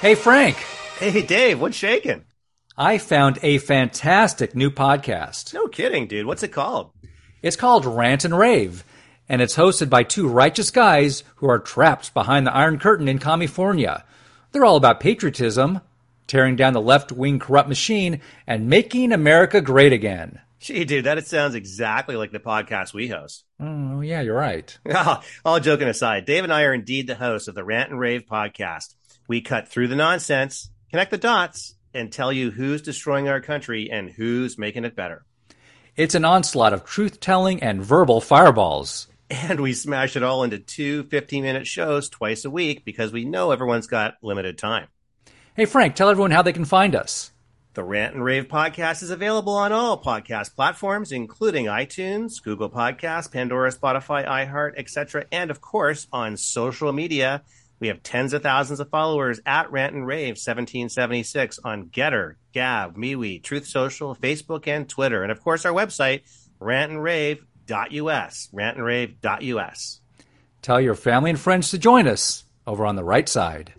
Hey, Frank. Hey, Dave, what's shaking? I found a fantastic new podcast. No kidding, dude. What's it called? It's called Rant and Rave, and it's hosted by two righteous guys who are trapped behind the Iron Curtain in California. They're all about patriotism, tearing down the left wing corrupt machine, and making America great again. Gee, dude, that sounds exactly like the podcast we host. Oh, yeah, you're right. All joking aside, Dave and I are indeed the hosts of the Rant and Rave podcast. We cut through the nonsense, connect the dots, and tell you who's destroying our country and who's making it better. It's an onslaught of truth telling and verbal fireballs. And we smash it all into two 15 minute shows twice a week because we know everyone's got limited time. Hey, Frank, tell everyone how they can find us. The Rant and Rave podcast is available on all podcast platforms, including iTunes, Google Podcasts, Pandora, Spotify, iHeart, etc., and of course on social media. We have tens of thousands of followers at Rant and Rave 1776 on Gettr, Gab, MeWe, Truth Social, Facebook, and Twitter. And of course, our website, rantandrave.us, rantandrave.us. Tell your family and friends to join us over on the right side.